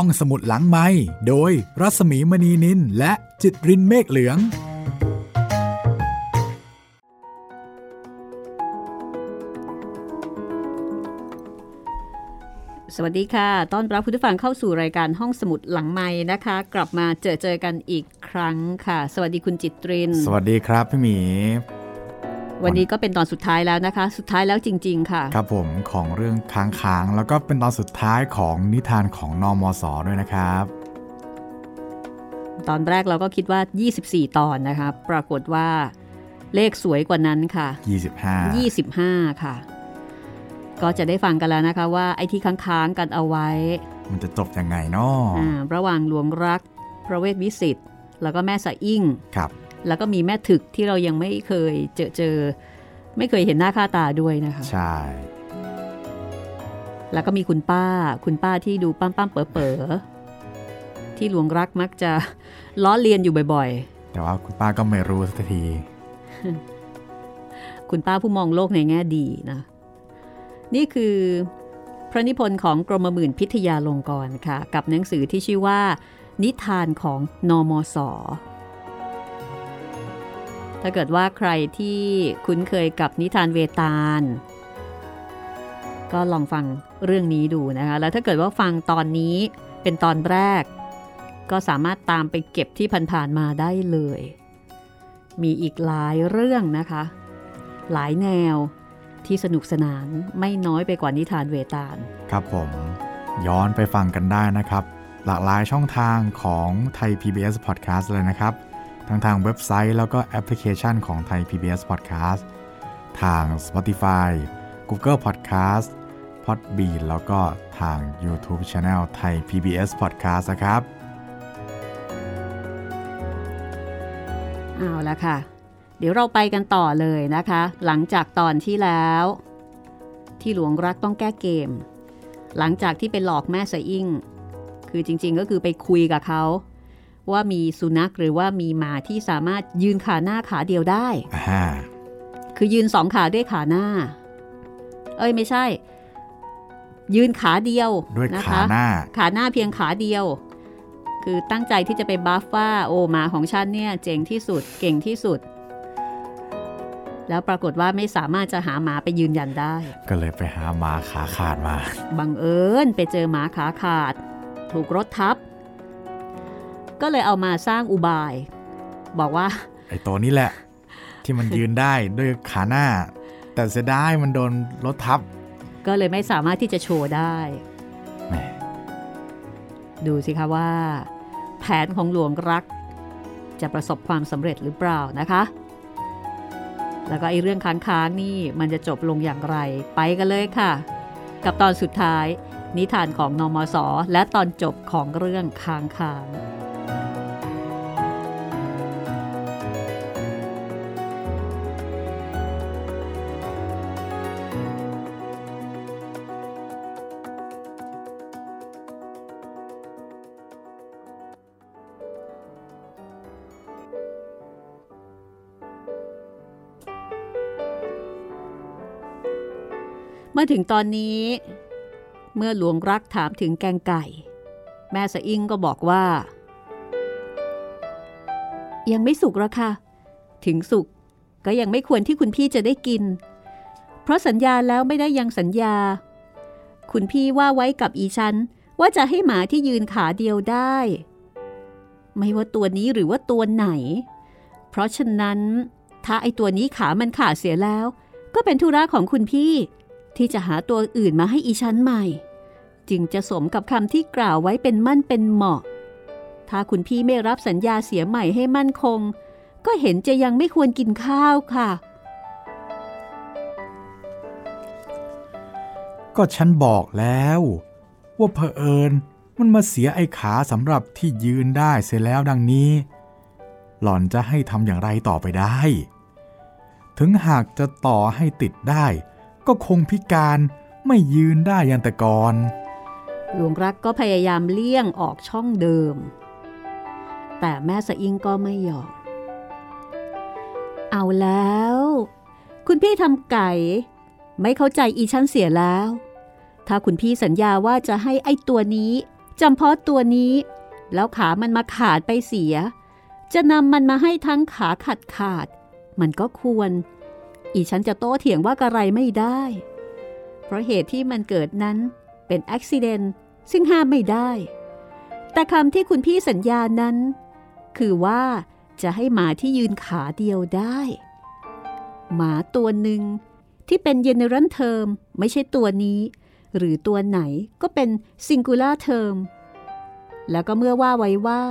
ห้องสมุดหลังไม้โดยรัสมีมณีนินและจิตรินเมฆเหลือง สวัสดีค่ะ ต้อนรับคุณผู้ฟังเข้าสู่รายการห้องสมุดหลังไม้นะคะ กลับมาเจอเจอกันอีกครั้งค่ะ สวัสดีคุณจิตริน สวัสดีครับพี่หมี วันนี้ก็เป็นตอนสุดท้ายแล้วนะคะ สุดท้ายแล้วจริง ๆ ค่ะ ครับผมของเรื่องค้างค้างแล้วก็เป็นตอนสุดท้ายของนิทานของนอมศด้วยนะครับ ตอนแรกเราก็คิดว่า 24 ตอนนะคะปรากฏว่าเลขสวยกว่านั้นค่ะ 25 25 ค่ะ ก็จะได้ฟังกันแล้วนะคะว่าไอ้ที่ค้างๆกันเอาไว้ มันจะจบยังไงเนาะอ่าระหว่างหลวงรัก พระเวทวิสิตแล้วก็แม่สะอิ่งครับ แล้วก็มีแม่ถึกที่เรายังไม่เคยเจอเจอ ไม่เคยเห็นหน้าค่าตาด้วยนะคะ ใช่ แล้วก็มีคุณป้า คุณป้าที่ดูปั้มปั้มๆเป๋อเป๋อๆที่หลวงรักมักจะล้อเลียนอยู่บ่อยแต่ว่าคุณป้าก็ไม่รู้สักทีๆคุณป้าผู้มองโลกในแง่ดีนะ นี่คือพระนิพนธ์ของกรมหมื่นพิทยาลงกรณ์ค่ะ กับหนังสือที่ชื่อว่า นิทานของนอมศ ถ้าเกิดว่าใครที่คุ้นเคยกับนิทานเวตาล ก็ลองฟังเรื่องนี้ดูนะคะ แล้วถ้าเกิดว่าฟังตอนนี้เป็นตอนแรก ก็สามารถตามไปเก็บที่ผ่านๆมาได้เลย มีอีกหลายเรื่องนะคะ หลายแนวที่สนุกสนานไม่น้อยไปกว่านิทานเวตาล ครับผมย้อนไปฟังกันได้นะครับ หลากหลายช่องทางของไทย PBS Podcast เลยนะครับ ทั้งทางเว็บไซต์แล้วก็แอปพลิเคชันของไทย PBS Podcast ทาง Spotify Google Podcast Podbean แล้วก็ทาง YouTube Channel ไทย PBS Podcast นะครับ เอาละค่ะ เดี๋ยวเราไปกันต่อเลยนะคะ หลังจากตอนที่แล้ว ที่หลวงรักต้องแก้เกม หลังจากที่ไปหลอกแม่สะอิ่ง คือจริงๆก็คือไปคุยกับเขา ว่ามีสุนัขหรือว่ามีหมาที่สามารถยืนขาหน้าขาเดียวได้อ่าคือยืนสองขาด้วยขาหน้า เอ้ยไม่ใช่ ยืนขาเดียวด้วยนะขาคะหน้า ขาหน้าเพียงขาเดียว คือตั้งใจที่จะไปบัฟว่าโอ้หมาของฉันเนี่ยเจ๋งที่สุดเก่งที่สุด แล้วปรากฏว่าไม่สามารถจะหาหมาไปยืนยันได้ ก็เลยไปหาหมาขาขาดมา บังเอิญไปเจอหมาขาขาด ถูกรถทับ ก็เลยเอามาสร้างอุบาย บอกว่า ไอ้ตัวนี้แหละ ที่มันยืนได้ด้วยขาหน้า แต่เสียดายมันโดนรถทับ ก็เลยไม่สามารถที่จะโชว์ได้แหมดูสิคะว่า แผนของหลวงรัก จะประสบความสำเร็จหรือเปล่านะคะแล้วก็ไอ้เรื่องค้างๆนี่มันจะจบลงอย่างไรไปกันเลยค่ะ กับตอนสุดท้าย นิทานของนอมศและตอนจบของเรื่องค้างค้างๆ ถึงตอนนี้ เมื่อหลวงรักถามถึงแกงไก่ แม่สะอิ่งก็บอกว่า ยังไม่สุกหรอกค่ะ ถึงสุกก็ยังไม่ควรที่คุณพี่จะได้กิน เพราะสัญญาแล้วไม่ได้ยังสัญญา คุณพี่ว่าไว้กับอีฉัน ว่าจะให้หมาที่ยืนขาเดียวได้ ไม่ว่าตัวนี้หรือว่าตัวไหน เพราะฉะนั้น ถ้าไอตัวนี้ขามันขาดเสียแล้ว ก็เป็นธุระของคุณพี่ ที่จะหาตัวอื่นมาให้อีชั้นใหม่ จึงจะสมกับคำที่กล่าวไว้เป็นมั่นเป็นเหมาะ ถ้าคุณพี่ไม่รับสัญญาเสียใหม่ให้มั่นคง ก็เห็นจะยังไม่ควรกินข้าวค่ะ ก็ฉันบอกแล้ว ว่าเผอิญมันมาเสียไอ้ขาสำหรับที่ยืนได้เสียแล้วดังนี้ หล่อนจะให้ทำอย่างไรต่อไปได้ ถึงหากจะต่อให้ติดได้ ก็คงพิการไม่ยืนได้ยันแต่ก่อน หลวงรักก็พยายามเลี่ยงออกช่องเดิม แต่แม่สะอิงก็ไม่ยอม เอาแล้ว คุณพี่ทำไก่ ไม่เข้าใจอีชั้นเสียแล้ว ถ้าคุณพี่สัญญาว่าจะให้ไอ้ตัวนี้จำเพาะตัวนี้ แล้วขามันมาขาดไปเสีย จะนำมันมาให้ทั้งขาขาดขาด มันก็ควร อีฉันจะโต้เถียงว่ากระไรไม่ได้ เพราะเหตุที่มันเกิดนั้นเป็นอุบิเหตุซึ่งห้ามไม่ได้ แต่คำที่คุณพี่สัญญานั้น คือว่าจะให้หมาที่ยืนขาเดียวได้ หมาตัวหนึ่งที่เป็นเยเนรัลเทอมไม่ใช่ตัวนี้ หรือตัวไหนก็เป็นซิงคูล่าเทอมแล้วก็เมื่อว่าไว้ว่า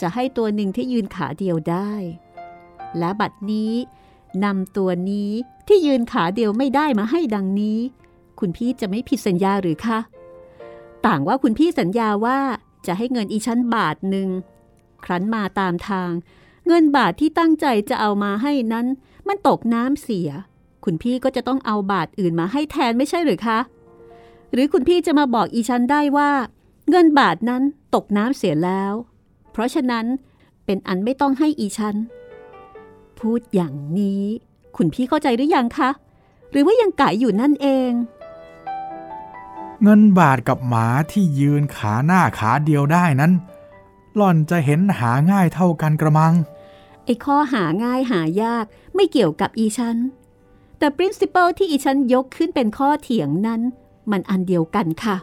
จะให้ตัวหนึ่งที่ยืนขาเดียวได้ และบัดนี้ นำตัวนี้ที่ยืนขาเดียวไม่ได้มาให้ดังนี้ คุณพี่จะไม่ผิดสัญญาหรือคะ ต่างว่าคุณพี่สัญญาว่าจะให้เงินอีชั้นบาทหนึ่ง ครั้นมาตามทาง เงินบาทที่ตั้งใจจะเอามาให้นั้น มันตกน้ำเสีย คุณพี่ก็จะต้องเอาบาทอื่นมาให้แทนไม่ใช่หรือคะ หรือคุณพี่จะมาบอกอีชั้นได้ว่า เงินบาทนั้นตกน้ำเสียแล้ว เพราะฉะนั้นเป็นอันไม่ต้องให้อีชั้น พูดอย่างนี้ คุณพี่เข้าใจหรือยังคะ หรือว่ายังไก่อยู่นั่นเอง เงินบาทกับหมาที่ยืนขาหน้าขาเดียวได้นั้น หล่อนจะเห็นหาง่ายเท่ากันกระมัง ไอ้ข้อหาง่ายหายากไม่เกี่ยวกับอีชัน แต่ principle ที่อีชันยกขึ้นเป็นข้อเถียงนั้น มันอันเดียวกันค่ะ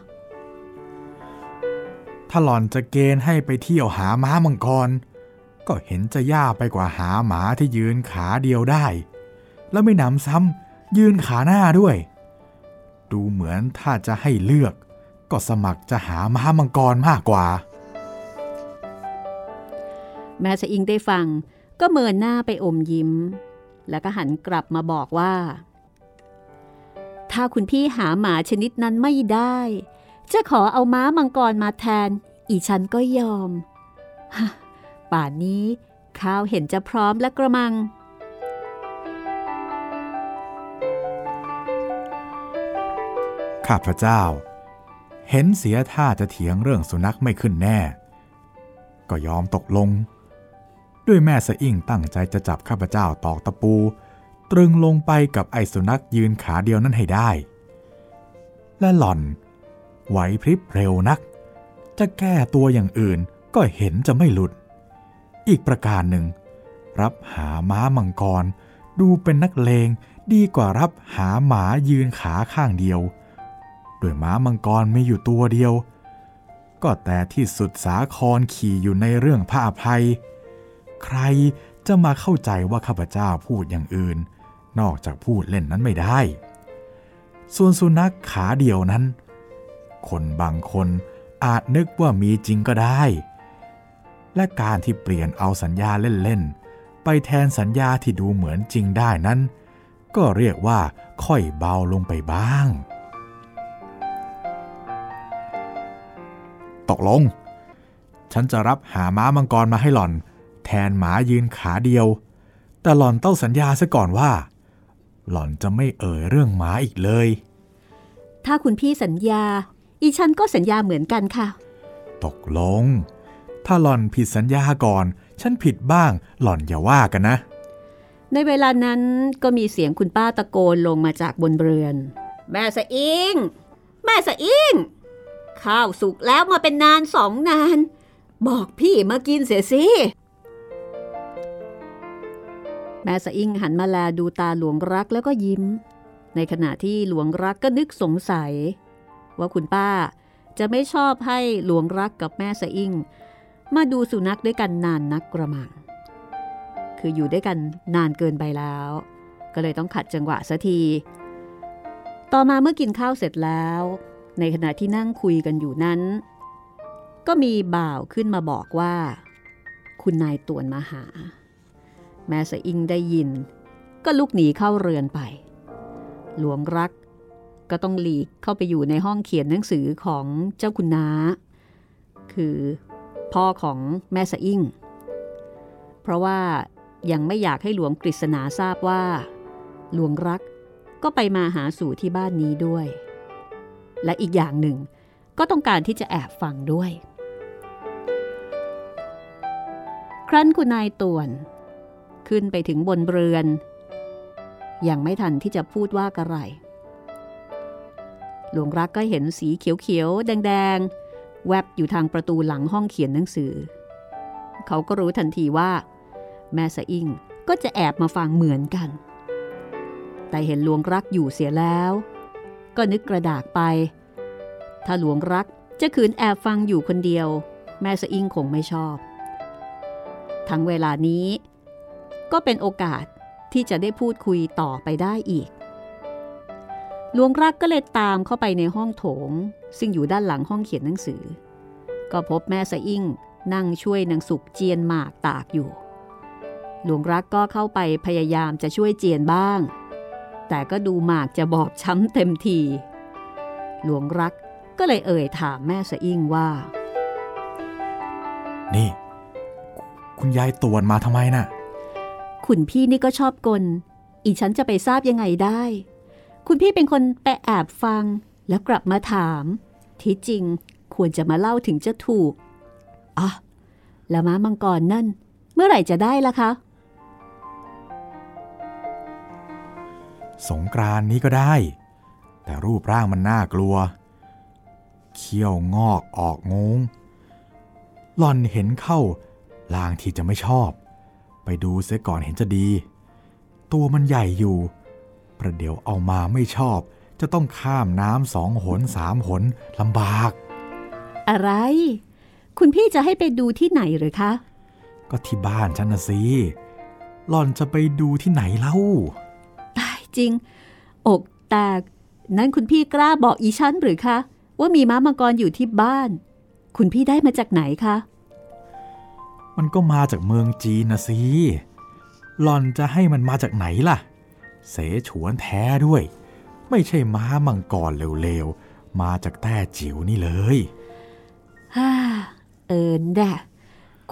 ถ้าหล่อนจะเกณฑ์ให้ไปเที่ยวหาม้ามังกร ก็เห็นจะยากไปกว่าหาหมาที่ยืนขาเดียวได้ แล้วไม่หนำซ้ำยืนขาหน้าด้วย ดูเหมือนถ้าจะให้เลือก ก็สมัครจะหาม้ามังกรมากกว่า แม่สะอิงได้ฟังก็เมินหน้าไปอมยิ้ม แล้วก็หันกลับมาบอกว่า ถ้าคุณพี่หาหมาชนิดนั้นไม่ได้ จะขอเอาม้ามังกรมาแทน อีฉันก็ยอมฮะ ป่านนี้ข้าวเห็นจะพร้อมและกระมัง ข้าพระเจ้า เห็นเสียท่าจะเถียงเรื่องสุนัขไม่ขึ้นแน่ ก็ยอมตกลง ด้วยแม่สะอิ่งตั้งใจจะจับข้าพเจ้าตอกตะปู ตรึงลงไปกับไอ้สุนัขยืนขาเดียวนั้นให้ได้ และหล่อนไหวพริบเร็วนัก จะแก้ตัวอย่างอื่นก็เห็นจะไม่หลุด อีกประการหนึ่ง รับหาม้ามังกร ดูเป็นนักเลงดีกว่ารับหาหมายืนขาข้างเดียว โดยม้ามังกรไม่อยู่ตัวเดียว ก็แต่ที่สุดสาครขี่อยู่ในเรื่องพระอภัย ใครจะมาเข้าใจว่าข้าพเจ้าพูดอย่างอื่น นอกจากพูดเล่นนั้นไม่ได้ ส่วนสุนัขขาเดียวนั้น คนบางคนอาจนึกว่ามีจริงก็ได้ และการที่เปลี่ยนเอาสัญญาเล่นๆ ไปแทนสัญญาที่ดูเหมือนจริงได้นั้น ก็เรียกว่าค่อยเบาลงไปบ้าง ตกลง ฉันจะรับหาม้ามังกรมาให้หล่อน แทนหมายืนขาเดียว แต่หล่อนต้องสัญญาซะก่อนว่า หล่อนจะไม่เอ่ยเรื่องหมาอีกเลย ถ้าคุณพี่สัญญา อีฉันก็สัญญาเหมือนกันค่ะ ตกลง ถ้าหล่อนผิดสัญญาก่อน ฉันผิดบ้าง หล่อนอย่าว่ากันนะ ในเวลานั้นก็มีเสียงคุณป้าตะโกนลงมาจากบนเรือน แม่สะอิง แม่สะอิง ข้าวสุกแล้วมาเป็นนานสองนาน บอกพี่มากินเสียสิแม่สะอิงหันมาแลดูตาหลวงรักแล้วก็ยิ้ม ในขณะที่หลวงรักก็นึกสงสัย ว่าคุณป้าจะไม่ชอบให้หลวงรักกับแม่สะอิง มาดูสุนัขด้วยกันนานนักกระมัง คืออยู่ด้วยกันนานเกินไปแล้ว ก็เลยต้องขัดจังหวะสัที ต่อมาเมื่อกินข้าวเสร็จแล้ว ในขณะที่นั่งคุยกันอยู่นั้น ก็มีบ่าวขึ้นมาบอกว่า คุณนายตวนมาหา แม่สะอิงได้ยิน ก็ลุกหนีเข้าเรือนไป หลวงรักก็ต้องหลีกเข้าไปอยู่ในห้องเขียนหนังสือของเจ้าคุณน้า คือ พ่อของแม่สะอิ่ง เพราะว่ายังไม่อยากให้หลวงกฤษณาทราบว่า หลวงรักก็ไปมาหาสู่ที่บ้านนี้ด้วย และอีกอย่างหนึ่งก็ต้องการที่จะแอบฟังด้วย ครั้นคุณนายตวน ขึ้นไปถึงบนเรือน ยังไม่ทันที่จะพูดว่าอะไร หลวงรักก็เห็นสีเขียวๆ แดงๆ แวบอยู่ทางประตูหลังห้องเขียนหนังสือ เขาก็รู้ทันทีว่า แม่สะอิ่งก็จะแอบมาฟังเหมือนกัน แต่เห็นหลวงรักอยู่เสียแล้ว ก็นึกกระดากไป ถ้าหลวงรักจะขืนแอบฟังอยู่คนเดียว แม่สะอิ่งคงไม่ชอบ ทั้งเวลานี้ ก็เป็นโอกาสที่จะได้พูดคุยต่อไปได้อีกหลวงรักก็เลยตามเข้าไปในห้องโถง ซึ่งอยู่ด้านหลังห้องเขียนหนังสือ ก็พบแม่สะอิ่งนั่งช่วยนางสุกเจียนหมากตากอยู่ หลวงรักก็เข้าไปพยายามจะช่วยเจียนบ้าง แต่ก็ดูหมากจะบอบช้ำเต็มที หลวงรักก็เลยเอ่ยถามแม่สะอิ่งว่า นี่ คุณยายตวนมาทำไมน่ะ คุณพี่นี่ก็ชอบกล อีฉันจะไปทราบยังไงได้ คุณพี่เป็นคนไปแอบฟังแล้วกลับมาถาม ที่จริงควรจะมาเล่าถึงจะถูกอะแล้วม้ามังกรนั่น เมื่อไหร่จะได้ล่ะคะ สงกรานนี้ก็ได้ แต่รูปร่างมันน่ากลัว เขี้ยวงอกออกงงหล่อนเห็นเข้าลางที่จะไม่ชอบ ไปดูเสียก่อนเห็นจะดี ตัวมันใหญ่อยู่ ประเดี๋ยวเอามาไม่ชอบ จะต้องข้ามน้ำสองหนสามหนลำบาก อะไร คุณพี่จะให้ไปดูที่ไหนหรือคะ ก็ที่บ้านฉันนะสิหล่อนจะไปดูที่ไหนเล่าตายจริง อกแตก นั้นคุณพี่กล้าบอกอีฉันหรือคะ ว่ามีม้ามังกรอยู่ที่บ้าน คุณพี่ได้มาจากไหนคะ มันก็มาจากเมืองจีนนะสิหล่อนจะให้มันมาจากไหนล่ะ เสฉวนแท้ด้วย ไม่ใช่ม้ามังกรเร็วๆ มาจากแต้จิ๋วนี่เลยฮ่าเอินแดะ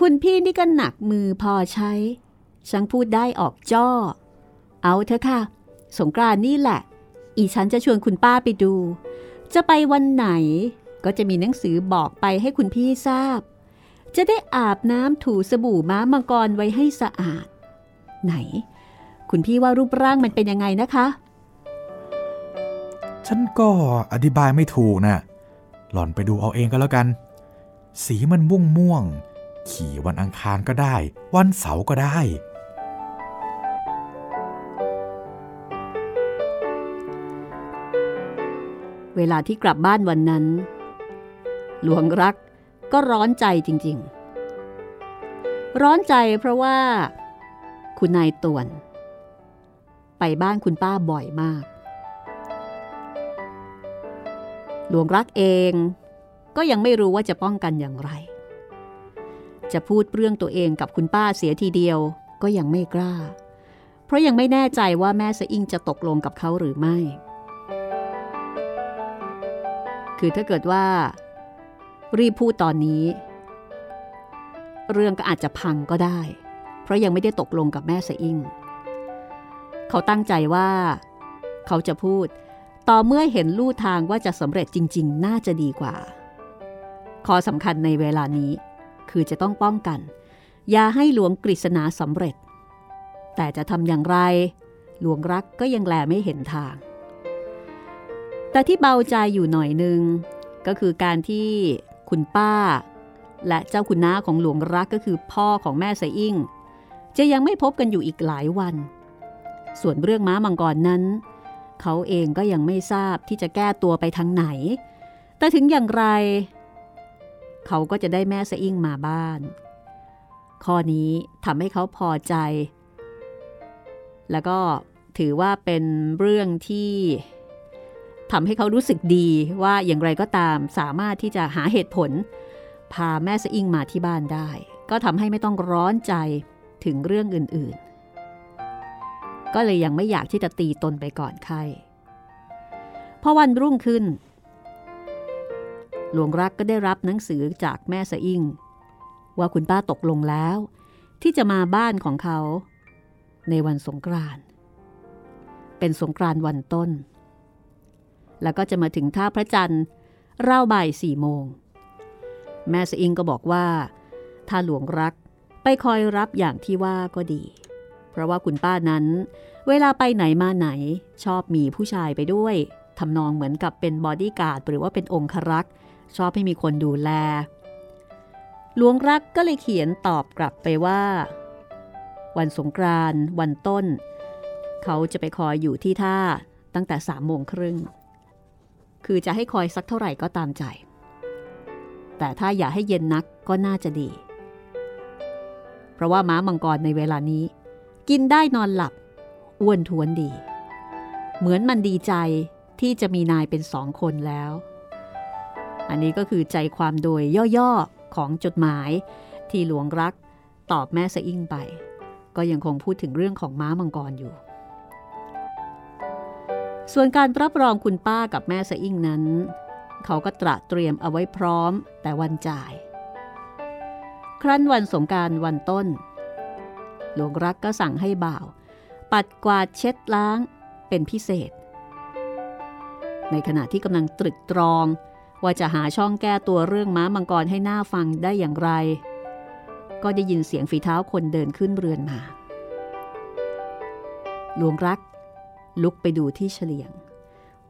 คุณพี่นี่ก็หนักมือพอใช้ฉันพูดได้ออกจ้อ เอาเถอะค่ะ สงกรานนี่แหละ อีฉันจะชวนคุณป้าไปดู จะไปวันไหนก็จะมีหนังสือบอกไปให้คุณพี่ทราบ จะได้อาบน้ำถูสบู่ม้ามังกรไว้ให้สะอาด ไหน คุณพี่ว่ารูปร่างมันเป็นยังไงนะคะ ฉันก็อธิบายไม่ถูกนะ หล่อนไปดูเอาเองก็แล้วกัน สีมันม่วงม่วงๆขี่วันอังคารก็ได้ วันเสาร์ก็ได้ เวลาที่กลับบ้านวันนั้น หลวงรักก็ร้อนใจจริง ๆ ร้อนใจเพราะว่า คุณนายต่วน ไปบ้านคุณป้าบ่อยมาก ลวงรักเองก็ยังไม่รู้ว่าจะป้องกันอย่างไร จะพูดเรื่องตัวเองกับคุณป้าเสียทีเดียวก็ยังไม่กล้า เพราะยังไม่แน่ใจว่าแม่สะอิงจะตกลงกับเขาหรือไม่ คือถ้าเกิดว่า รีบพูดตอนนี้ เรื่องก็อาจจะพังก็ได้ เพราะยังไม่ได้ตกลงกับแม่สะอิง เขาตั้งใจว่า เขาจะพูด ต่อเมื่อเห็นลู่ทางว่าจะสำเร็จจริง ๆ น่าจะดีกว่า ข้อสำคัญในเวลานี้ คือจะต้องป้องกัน อย่าให้หลวงกฤษณาสำเร็จ แต่จะทำอย่างไร หลวงรักก็ยังแลไม่เห็นทาง แต่ที่เบาใจอยู่หน่อยนึง ก็คือการที่คุณป้า และเจ้าคุณน้าของหลวงรักก็คือพ่อของแม่ไซอิ่ง จะยังไม่พบกันอยู่อีกหลายวัน ส่วนเรื่องม้ามังกรนั้น เขาเองก็ยังไม่ทราบที่จะแก้ตัวไปทางไหน แต่ถึงอย่างไร เขาก็จะได้แม่ไซอิ่งมาบ้าน ข้อนี้ทำให้เขาพอใจ แล้วก็ถือว่าเป็นเรื่องที่ทำให้เขารู้สึกดีว่าอย่างไรก็ตามสามารถที่จะหาเหตุผล พาแม่สะอิ่งมาที่บ้านได้ ก็ทำให้ไม่ต้องร้อนใจถึงเรื่องอื่นๆ ก็เลยยังไม่อยากที่จะตีตนไปก่อนใครพอวันรุ่งขึ้น หลวงรักก็ได้รับหนังสือจากแม่สะอิงว่าคุณป้าตกลงแล้ว ที่จะมาบ้านของเขา ในวันสงกรานต์เป็นสงกรานต์วันต้น แล้วก็จะมาถึงท่าพระจันทร์ราบ่ายสี่โมง แม่สอิงก็บอกว่า ถ้าหลวงรักไปคอยรับอย่างที่ว่าก็ดี เพราะว่าคุณป้านั้น เวลาไปไหนมาไหน ชอบมีผู้ชายไปด้วยทำนองเหมือนกับเป็นบอดี้การ์ดหรือว่าเป็นองครักษ์ชอบให้มีคนดูแล หลวงรักก็เลยเขียนตอบกลับไปว่า วันสงกรานต์วันต้น เขาจะไปคอยอยู่ที่ท่าตั้งแต่สามโมงครึ่งคือจะให้คอยสักเท่าไหร่ก็ตามใจ แต่ถ้าอย่าให้เย็นนักก็น่าจะดี เพราะว่าม้ามังกรในเวลานี้ กินได้นอนหลับ อ้วนท้วนดี เหมือนมันดีใจที่จะมีนายเป็นสองคนแล้ว อันนี้ก็คือใจความโดยย่อๆของจดหมายที่หลวงรักตอบแม่สะอิ่งไป ก็ยังคงพูดถึงเรื่องของม้ามังกรอยู่ ส่วนการรับรองคุณป้ากับแม่สะอิ่งนั้น เขาก็ตระเตรียมเอาไว้พร้อมแต่วันจ่าย ครั้นวันสงการวันต้น หลวงรักก็สั่งให้บ่าว ปัดกวาดเช็ดล้างเป็นพิเศษ ในขณะที่กำลังตรึกตรอง ว่าจะหาช่องแก้ตัวเรื่องม้ามังกรให้หน่าฟังได้อย่างไร ก็ได้ยินเสียงฝีเท้าคนเดินขึ้นเรือนมา หลวงรัก ลุกไปดูที่เฉลียง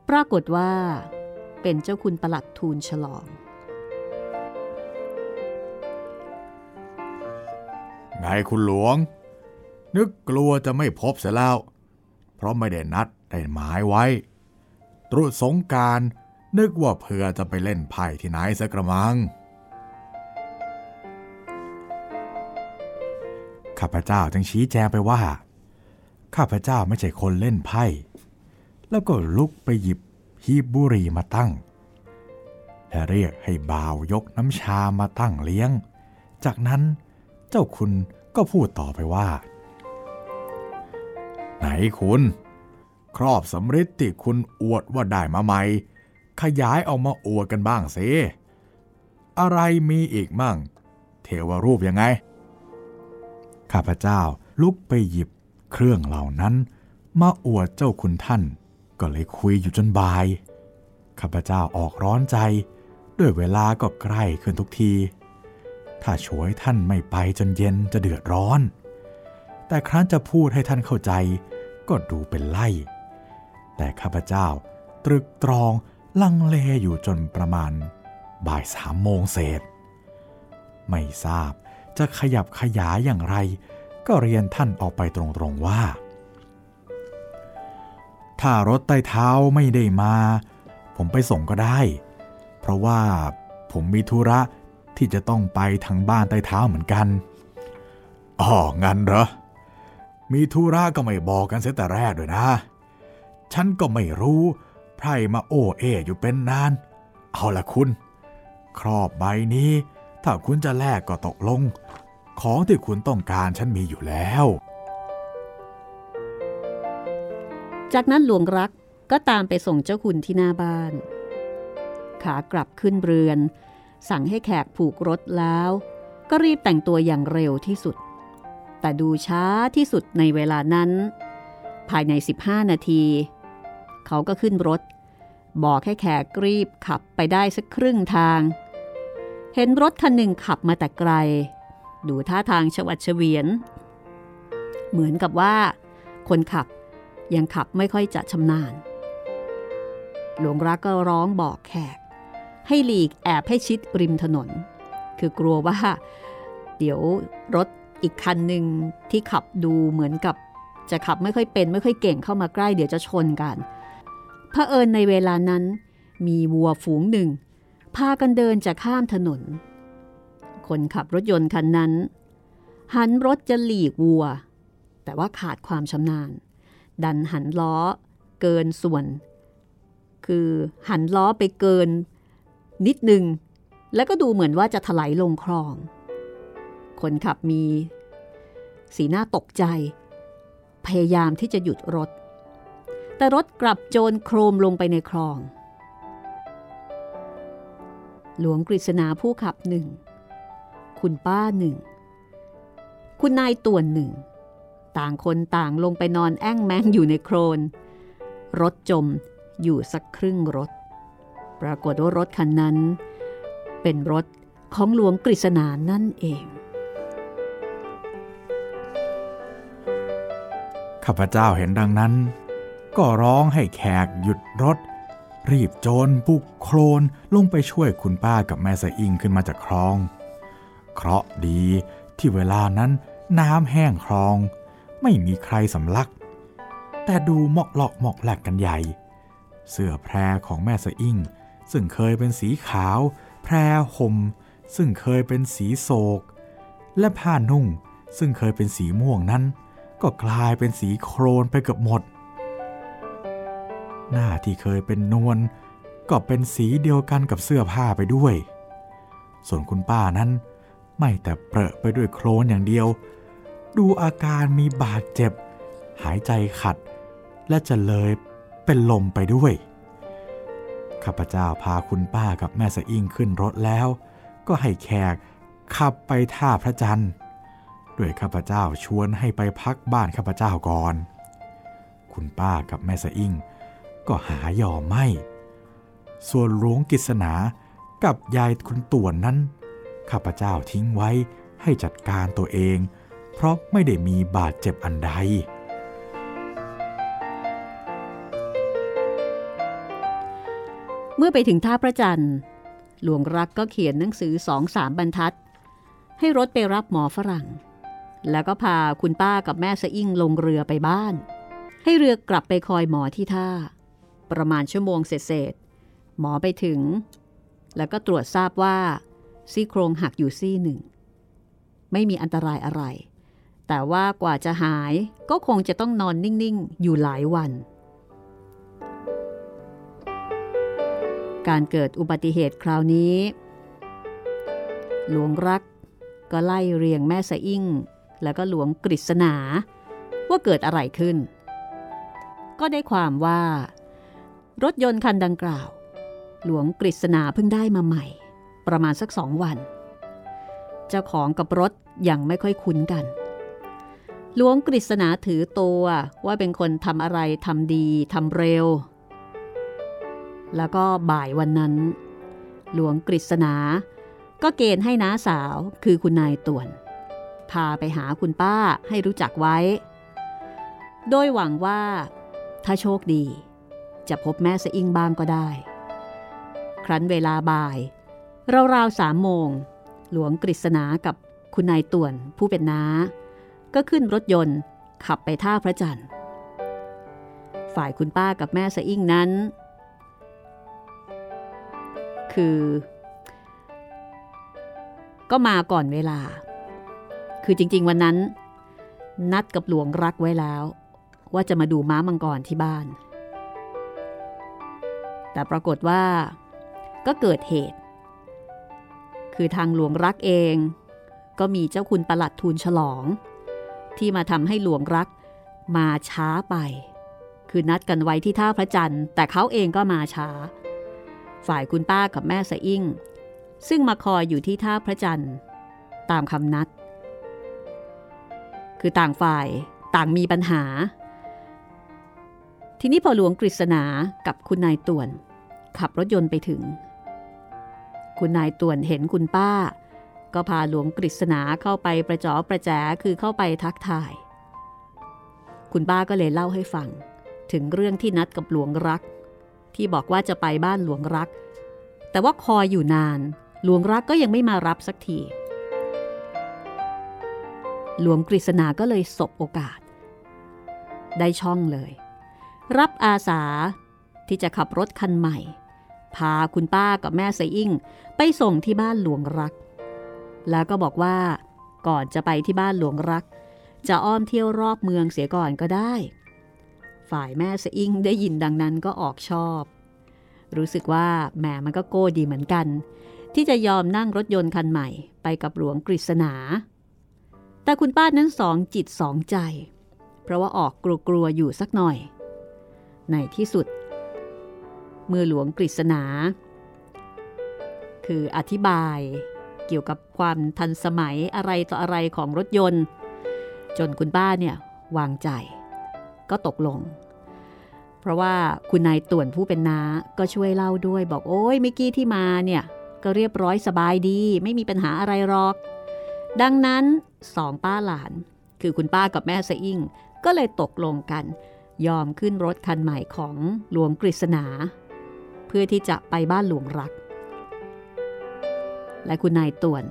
ปรากฏว่า เป็นเจ้าคุณประหลัดทูลฉลองไงคุณหลวง นึกกลัวจะไม่พบเสียแล้ว เพราะไม่ได้นัดได้หมายไว้ ตรุษสงการนึกว่าเพื่อจะไปเล่นไพ่ที่ไหนสักกระมัง ข้าพเจ้าจึงชี้แจงไปว่า ข้าพเจ้าไม่ใช่คนเล่นไพ่ แล้วก็ลุกไปหยิบฮีบบุรีมาตั้ง และเรียกให้บ่าวยกน้ำชามาตั้งเลี้ยง จากนั้นเจ้าคุณก็พูดต่อไปว่า ไหนคุณ ครอบสำริดที่คุณอวดว่าได้มาใหม่ ขยายออกมาอวดกันบ้างสิอะไรมีอีกมั่ง เทวรูปยังไง ข้าพเจ้าลุกไปหยิบเครื่องเหล่านั้น มาอวดเจ้าคุณท่าน ก็เลยคุยอยู่จนบ่าย ข้าพเจ้าออกร้อนใจ ด้วยเวลาก็ใกล้ขึ้นทุกที ถ้าช่วยท่านไม่ไปจนเย็นจะเดือดร้อน แต่ครั้นจะพูดให้ท่านเข้าใจ ก็ดูเป็นไล่ แต่ข้าพเจ้าตรึกตรองลังเลอยู่จนประมาณ บ่ายสามโมงเศษ ไม่ทราบจะขยับขยายอย่างไร ก็เรียนท่านออกไปตรงๆว่า ถ้ารถใต้เท้าไม่ได้มา ผมไปส่งก็ได้ เพราะว่าผมมีธุระที่จะต้องไปทางบ้านใต้เท้าเหมือนกัน อ๋อ งั้นเหรอ มีธุระก็ไม่บอกกันเสียแต่แรกด้วยนะ ฉันก็ไม่รู้ไพรมาโอเออยู่เป็นนาน เอาละคุณ ครอบใบนี้ ถ้าคุณจะแลกก็ตกลง ของที่คุณต้องการฉันมีอยู่แล้ว จากนั้นหลวงรักก็ตามไปส่งเจ้าคุณที่หน้าบ้าน ขากลับขึ้นเรือน สั่งให้แขกผูกรถแล้ว ก็รีบแต่งตัวอย่างเร็วที่สุด แต่ดูช้าที่สุดในเวลานั้น ภายใน 15 นาที เขาก็ขึ้นรถ บอกให้แขกรีบขับไปได้สักครึ่งทาง เห็นรถคันหนึ่งขับมาแต่ไกล ดูท่าทางชวัดเฉวียน เหมือนกับว่า คนขับยังขับไม่ค่อยจะชำนาญ หลวงรักก็ร้องบอกแขก ให้หลีกแอบให้ชิดริมถนน คือกลัวว่า เดี๋ยวรถ อีกคันหนึ่งที่ขับดูเหมือนกับ จะขับไม่ค่อยเป็นไม่ค่อยเก่งเข้ามาใกล้เดี๋ยวจะชนกันพระเอิญในเวลานั้น มีวัวฝูงหนึ่ง พากันเดินจะข้ามถนน คนขับรถยนต์คันนั้น หันรถจะหลีกวัว แต่ว่าขาดความชำนาญ ดันหันล้อ เกินส่วน คือหันล้อไปเกิน นิดนึง แล้วก็ดูเหมือนว่าจะถลายลงคลอง คนขับมีสีหน้าตกใจ พยายามที่จะหยุดรถ แต่รถกลับโจรโครมลงไปในคลอง หลวงกฤษณาผู้ขับหนึ่ง คุณป้าหนึ่ง คุณนายต่วนหนึ่ง ต่างคนต่างลงไปนอนแอ่งแมงอยู่ในโครน รถจมอยู่สักครึ่งรถ ปรากฏว่ารถคันนั้น เป็นรถของหลวงกฤษณานั่นเอง ข้าพเจ้าเห็นดังนั้น ก็ร้องให้แขกหยุดรถ รีบโจรบุกโคลนลงไปช่วยคุณป้ากับแม่สะอิงขึ้นมาจากคลอง เคราะดีที่เวลานั้นน้ำแห้งคลอง ไม่มีใครสำลัก แต่ดูหมาะหลอกหมาะแหลกกันใหญ่ เสื้อแพรของแม่สะอิงซึ่งเคยเป็นสีขาว แพรห่มซึ่งเคยเป็นสีโศก และผ้านุ่งซึ่งเคยเป็นสีม่วงนั้น ก็กลายเป็นสีโครนไปเกือบหมด หน้าที่เคยเป็นนวลก็เป็นสีเดียวกันกับเสื้อผ้าไปด้วย ส่วนคุณป้านั้น ไม่แต่เปรอะไปด้วยโครนอย่างเดียว ดูอาการมีบาดเจ็บ หายใจขัด และจะเลยเป็นลมไปด้วย ข้าพเจ้าพาคุณป้ากับแม่สะอิ่งขึ้นรถแล้ว ก็ให้แขกขับไปท่าพระจันทร์ ด้วยข้าพเจ้าชวนให้ไปพักบ้านข้าพเจ้าก่อน คุณป้ากับแม่สะอิ่ง ก็หายอมไม่ ส่วนหลวงกิษณากับยายคุณต่วนนั้น ข้าพเจ้าทิ้งไว้ให้จัดการตัวเอง เพราะไม่ได้มีบาดเจ็บอันใด เมื่อไปถึงท่าพระจันทร์ หลวงรักก็เขียนหนังสือสองสามบรรทัด ให้รถไปรับหมอฝรั่ง แล้วก็พาคุณป้ากับแม่สะอิ่งลงเรือไปบ้าน ให้เรือกลับไปคอยหมอที่ท่า ประมาณชั่วโมงเสร็จหมอไปถึง แล้วก็ตรวจทราบว่าซี่โครงหักอยู่ซี่หนึ่ง ไม่มีอันตรายอะไร แต่ว่ากว่าจะหายก็คงจะต้องนอนนิ่ง ๆ อยู่หลายวัน การเกิดอุบัติเหตุคราวนี้ หลวงรักก็ไล่เรียงแม่สะอิ่ง แล้วก็หลวงกฤษณา ว่าเกิดอะไรขึ้น ก็ได้ความว่า รถยนต์คันดังกล่าว หลวงกฤษณาเพิ่งได้มาใหม่ ประมาณสักสองวัน เจ้าของกับรถยังไม่ค่อยคุ้นกันหลวงกฤษณาถือตัวว่าเป็นคนทำอะไรทำดีทำเร็ว แล้วก็บ่ายวันนั้น หลวงกฤษณาก็เกณฑ์ให้น้าสาวคือคุณนายต่วน พาไปหาคุณป้าให้รู้จักไว้ โดยหวังว่า ถ้าโชคดี จะพบแม่สะอิงบ้างก็ได้ ครั้นเวลาบ่ายราวๆสามโมง หลวงกฤษณากับคุณนายต่วนผู้เป็นน้า ก็ขึ้นรถยนต์ขับไปท่าพระจันทร์ ฝ่ายคุณป้ากับแม่สะอิ่งนั้น คือ ก็มาก่อนเวลา คือจริง ๆ วันนั้น นัดกับหลวงรักไว้แล้ว ว่าจะมาดูม้ามังกรที่บ้าน แต่ปรากฏว่าก็เกิดเหตุ คือทางหลวงรักเอง ก็มีเจ้าคุณประหลัดทูลฉลอง ที่มาทำให้หลวงรักมาช้าไป คือนัดกันไว้ที่ท่าพระจันทร์ แต่เขาเองก็มาช้า ฝ่ายคุณป้ากับแม่สะอิ่ง ซึ่งมาคอยอยู่ที่ท่าพระจันทร์ ตามคำนัด คือต่างฝ่ายต่างมีปัญหา ทีนี้พอหลวงกฤษณากับคุณนายต่วน ขับรถยนต์ไปถึง คุณนายต่วนเห็นคุณป้า ก็พาหลวงกฤษณาเข้าไปประจอประแจคือเข้าไปทักทาย คุณป้าก็เลยเล่าให้ฟัง ถึงเรื่องที่นัดกับหลวงรัก ที่บอกว่าจะไปบ้านหลวงรัก แต่ว่าคอยอยู่นาน หลวงรักก็ยังไม่มารับสักที หลวงกฤษณาก็เลยสบโอกาส ได้ช่องเลย รับอาสาที่จะขับรถคันใหม่ พาคุณป้ากับแม่ไซอิ่งไปส่งที่บ้านหลวงรัก แล้วก็บอกว่าก่อนจะไปที่บ้านหลวงรัก จะอ้อมเที่ยวรอบเมืองเสียก่อนก็ได้ ฝ่ายแม่เสอิ่งได้ยินดังนั้นก็ออกชอบ รู้สึกว่าแหมมันก็โก้ดีเหมือนกัน ที่จะยอมนั่งรถยนต์คันใหม่ไปกับหลวงกฤษณา แต่คุณป้านั้นสองจิตสองใจ เพราะว่าออกกลัวๆอยู่สักหน่อย ในที่สุดเมื่อหลวงกฤษณา คืออธิบายเกี่ยวกับความทันสมัยอะไรต่ออะไรของรถยนต์ จนคุณป้าเนี่ยวางใจ ก็ตกลง เพราะว่าคุณนายต่วนผู้เป็นนาก็ช่วยเล่าด้วยบอกโอ้ยเมื่อกี้ที่มาเนี่ย ก็เรียบร้อยสบายดี ไม่มีปัญหาอะไรหรอก ดังนั้นสองป้าหลาน คือคุณป้ากับแม่สะอิ่ง ก็เลยตกลงกัน ยอมขึ้นรถคันใหม่ของหลวงกฤษณา เพื่อที่จะไปบ้านหลวงรัก และคุณนายต่วน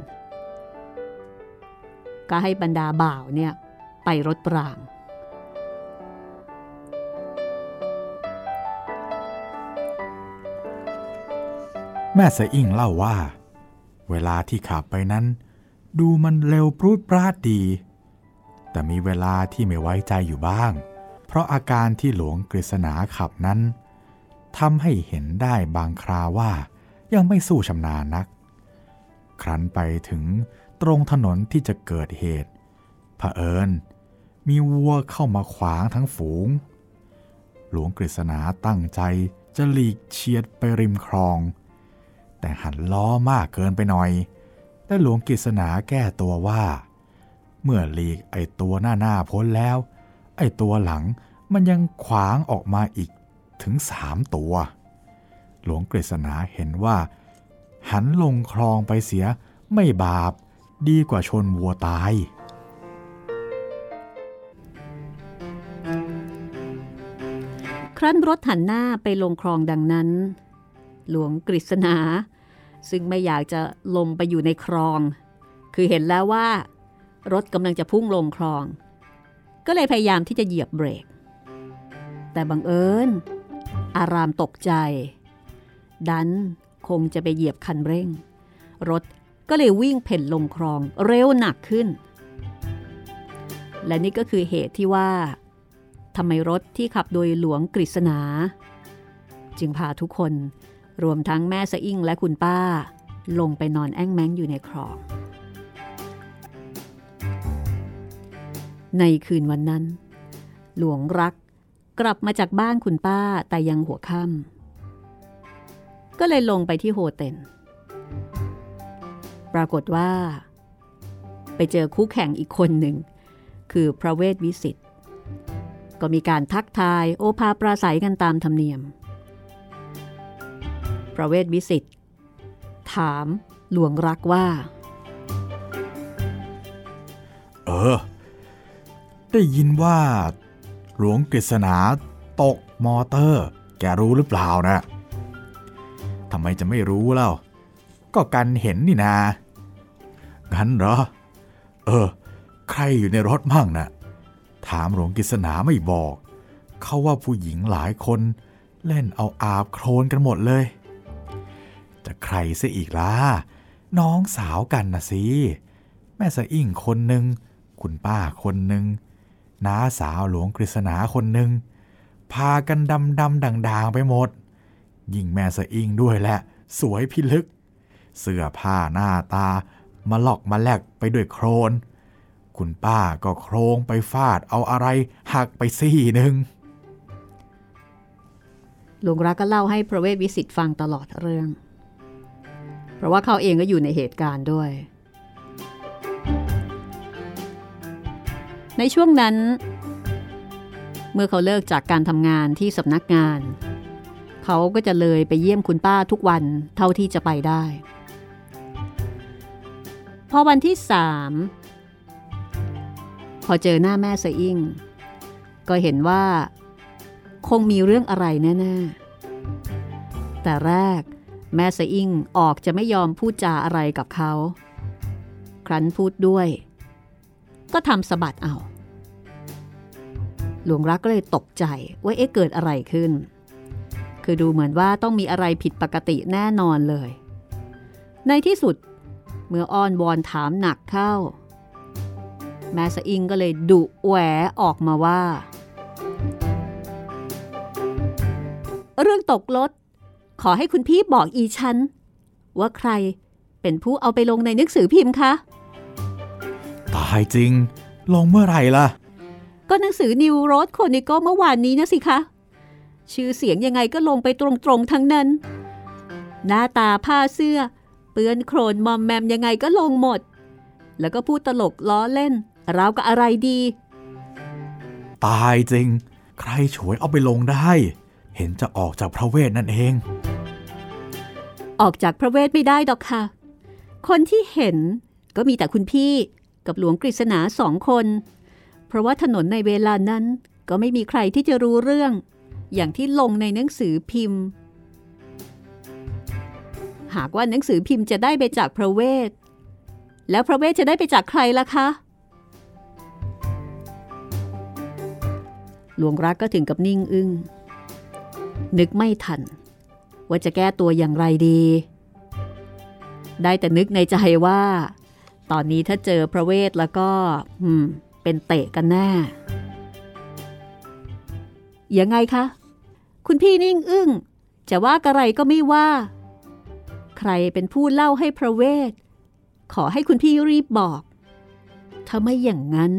ก็ให้บรรดาบ่าวเนี่ยไปรถปราง แม่สะอิ่งเล่าว่า เวลาที่ขับไปนั้น ดูมันเร็วปรูดปราดดี แต่มีเวลาที่ไม่ไว้ใจอยู่บ้าง เพราะอาการที่หลวงกฤษณาขับนั้นทำให้เห็นได้บางคราว่ายังไม่สู้ชำนาญนัก ครั้นไปถึงตรงถนนที่จะเกิดเหตุเผอิญ มีวัวเข้ามาขวางทั้งฝูง หลวงกฤษณาตั้งใจจะหลีกเฉียดไปริมคลอง แต่หันล้อมากเกินไปหน่อย แต่หลวงกฤษณาแก้ตัวว่า เมื่อหลีกไอตัวหน้าหน้าพ้นแล้ว ไอตัวหลังมันยังขวางออกมาอีกถึงสามตัว หลวงกฤษณาเห็นว่า หันลงคลองไปเสียไม่บาปดีกว่าชนวัวตาย ครั้นรถหันหน้าไปลงคลองดังนั้น หลวงกฤษณา ซึ่งไม่อยากจะลงไปอยู่ในคลอง คือเห็นแล้วว่า รถกำลังจะพุ่งลงคลอง ก็เลยพยายามที่จะเหยียบเบรก แต่บังเอิญ อารามตกใจ ดันคงจะไปเหยียบคันเร่ง รถก็เลยวิ่งเพ่นลงคลองเร็วหนักขึ้น และนี่ก็คือเหตุที่ว่าทำไมรถที่ขับโดยหลวงกฤษณา จึงพาทุกคน รวมทั้งแม่สะอิ่งและคุณป้า ลงไปนอนแอ้งแม้งอยู่ในคลอง ในคืนวันนั้น หลวงรักกลับมาจากบ้านคุณป้าแต่ยังหัวค่ำก็เลยลงไปที่โฮเทลปรากฏว่า ไปเจอคู่แข่งอีกคนหนึ่ง คือพระเวทวิสิตก็มีการทักทายโอภาปราศัยกันตามธรรมเนียม พระเวทวิสิตถามหลวงรักว่า เออ ได้ยินว่า หลวงกฤษณาตกมอเตอร์ แกรู้หรือเปล่านะทำไมจะไม่รู้เล่า ก็กันเห็นนี่นางั้นเหรอ เออ ใครอยู่ในรถมั่งนะ่ะ ถามหลวงกฤษณาไม่บอก เขาว่าผู้หญิงหลายคน เล่นเอาอาบโครนกันหมดเลย จะใครซะอีกล่ะ น้องสาวกันนะสิ แม่สะอิ่งคนหนึ่ง คุณป้าคนหนึ่ง น้าสาวหลวงกฤษณาคนหนึ่ง พากันดำดำด่างๆไปหมด ยิ่งแม่สะอิ่งด้วยแหละ สวยพิลึก เสื้อผ้าหน้าตา มาหลอกมาแลกไปด้วยโครน คุณป้าก็โครงไปฟาดเอาอะไรหักไปซี่หนึ่งหลวงรักก็เล่าให้พระเวทวิสิตฟังตลอดเรื่อง ราะว่าเขาเองก็อยู่ในเหตุการณ์ด้วย ในช่วงนั้น เมื่อเขาเลิกจากการทำงานที่สำนักงาน เขาก็จะเลยไปเยี่ยมคุณป้าทุกวันเท่าที่จะไปได้ พอวันที่สามพอเจอหน้าแม่สะอิ่งก็เห็นว่า คงมีเรื่องอะไรแน่ ๆ แต่แรก แม่สะอิ่งออกจะไม่ยอมพูดจาอะไรกับเขา ครั้นพูดด้วย ก็ทำสะบัดเอา หลวงรักก็เลยตกใจว่าเอ๊ะเกิดอะไรขึ้น คือดูเหมือนว่าต้องมีอะไรผิดปกติแน่นอนเลย ในที่สุด เมื่ออ้อนวอนถามหนักเข้า แม่สะอิงก็เลยดุแหวออกมาว่า เรื่องตกรถ ขอให้คุณพี่บอกอีฉัน ว่าใครเป็นผู้เอาไปลงในหนังสือพิมพ์คะ ตายจริง ลงเมื่อไหร่ล่ะ ก็หนังสือนิวโรสโคนิโกเมื่อวานนี้นะสิคะ ชื่อเสียงยังไงก็ลงไปตรงๆทั้งนั้น หน้าตาผ้าเสื้อ เปื้อนโครนมอมแมมยังไงก็ลงหมด แล้วก็พูดตลกล้อเล่นราวกับอะไรดี ตายจริง ใครฉวยเอาไปลงได้ เห็นจะออกจากพระเวทนั่นเอง ออกจากพระเวทไม่ได้ดอกค่ะ คนที่เห็นก็มีแต่คุณพี่กับหลวงกฤษณาสองคน เพราะว่าถนนในเวลานั้นก็ไม่มีใครที่จะรู้เรื่อง อย่างที่ลงในหนังสือพิมพ์ หากว่าหนังสือพิมพ์จะได้ไปจากพระเวท แล้วพระเวทจะได้ไปจากใครล่ะคะ หลวงรักก็ถึงกับนิ่งอึง้งนึกไม่ทัน ว่าจะแก้ตัวอย่างไรดี ได้แต่นึกในใจว่า ตอนนี้ถ้าเจอพระเวทแล้วก็เป็นเตะกันแน่ยังไงคะ คุณพี่นิ่งอึ้งจะว่าอะไรก็ไม่ว่า ใครเป็นผู้เล่าให้พระเวท ขอให้คุณพี่รีบบอก ถ้าไม่อย่างนั้น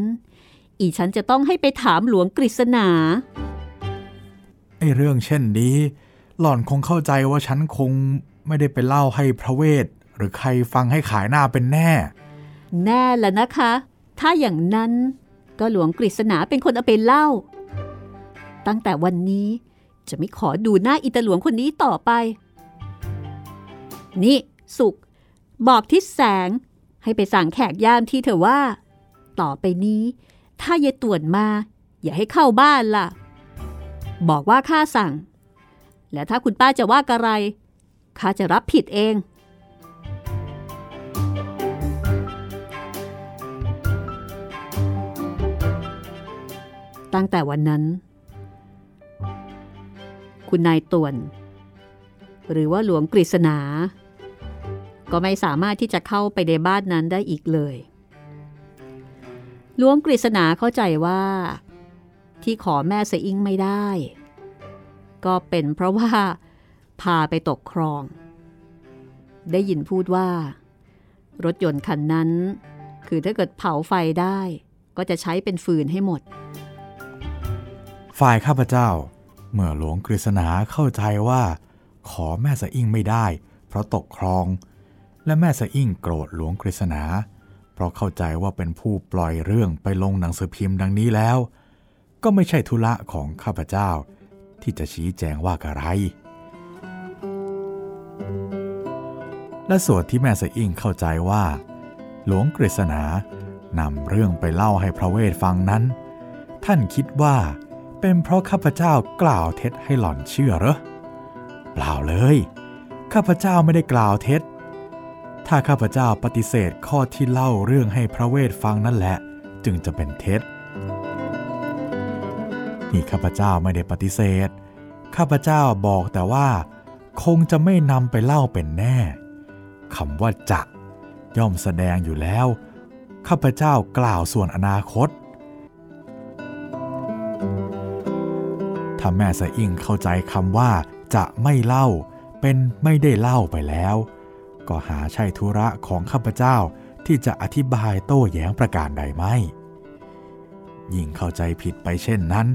อีฉันจะต้องให้ไปถามหลวงกฤษณาไอ้เรื่องเช่นนี้ หล่อนคงเข้าใจว่าฉันคงไม่ได้ไปเล่าให้พระเวท หรือใครฟังให้ขายหน้าเป็นแน่ แน่ละนะคะ ถ้าอย่างนั้นก็หลวงกฤษณาเป็นคนเอาไปเล่า ตั้งแต่วันนี้จะไม่ขอดูหน้าอิตาหลวงคนนี้ต่อไป นี่สุข บอกทิศแสงให้ไปสั่งแขกย่ามที่เธอว่า ต่อไปนี้ ถ้ายายต่วนมา อย่าให้เข้าบ้านล่ะ บอกว่าข้าสั่ง และถ้าคุณป้าจะว่าอะไรข้าจะรับผิดเอง ตั้งแต่วันนั้น คุณนายต่วน หรือว่าหลวงกฤษณา ก็ไม่สามารถที่จะเข้าไปในบ้านนั้นได้อีกเลย หลวงกฤษณาเข้าใจว่า ที่ขอแม่เสอิงไม่ได้ ก็เป็นเพราะว่า พาไปตกคลอง ได้ยินพูดว่า รถยนต์คันนั้น คือถ้าเกิดเผาไฟได้ ก็จะใช้เป็นฟืนให้หมด ฝ่ายข้าพเจ้า เมื่อหลวงกฤษณาเข้าใจว่า ขอแม่สะอิ่งไม่ได้ เพราะตกคลอง และแม่สะอิ่งโกรธหลวงกฤษณาเพราะเข้าใจว่าเป็นผู้ปล่อยเรื่องไปลงหนังสือพิมพ์ดังนี้แล้ว ก็ไม่ใช่ธุระของข้าพเจ้า ที่จะชี้แจงว่าอะไร และส่วนที่แม่สะอิ่งเข้าใจว่า หลวงกฤษณานำเรื่องไปเล่าให้พระเวทฟังนั้น ท่านคิดว่าเป็นเพราะข้าพเจ้ากล่าวเท็จให้หล่อนเชื่อเหรอเปล่าเลย ข้าพเจ้าไม่ได้กล่าวเท็จ ถ้าข้าพเจ้าปฏิเสธข้อที่เล่าเรื่องให้พระเวทฟังนั่นแหละ จึงจะเป็นเท็จ นี่ข้าพเจ้าไม่ได้ปฏิเสธ ข้าพเจ้าบอกแต่ว่า คงจะไม่นำไปเล่าเป็นแน่คำว่าจะย่อมแสดงอยู่แล้ว ข้าพเจ้ากล่าวส่วนอนาคตถ้าแม่สะอิ่งเข้าใจคำว่า จะไม่เล่า เป็นไม่ได้เล่าไปแล้ว ก็หาใช่ธุระของข้าพเจ้าที่จะอธิบายโต้แย้งประการใดไม่ ยิ่งเข้าใจผิดไปเช่นนั้น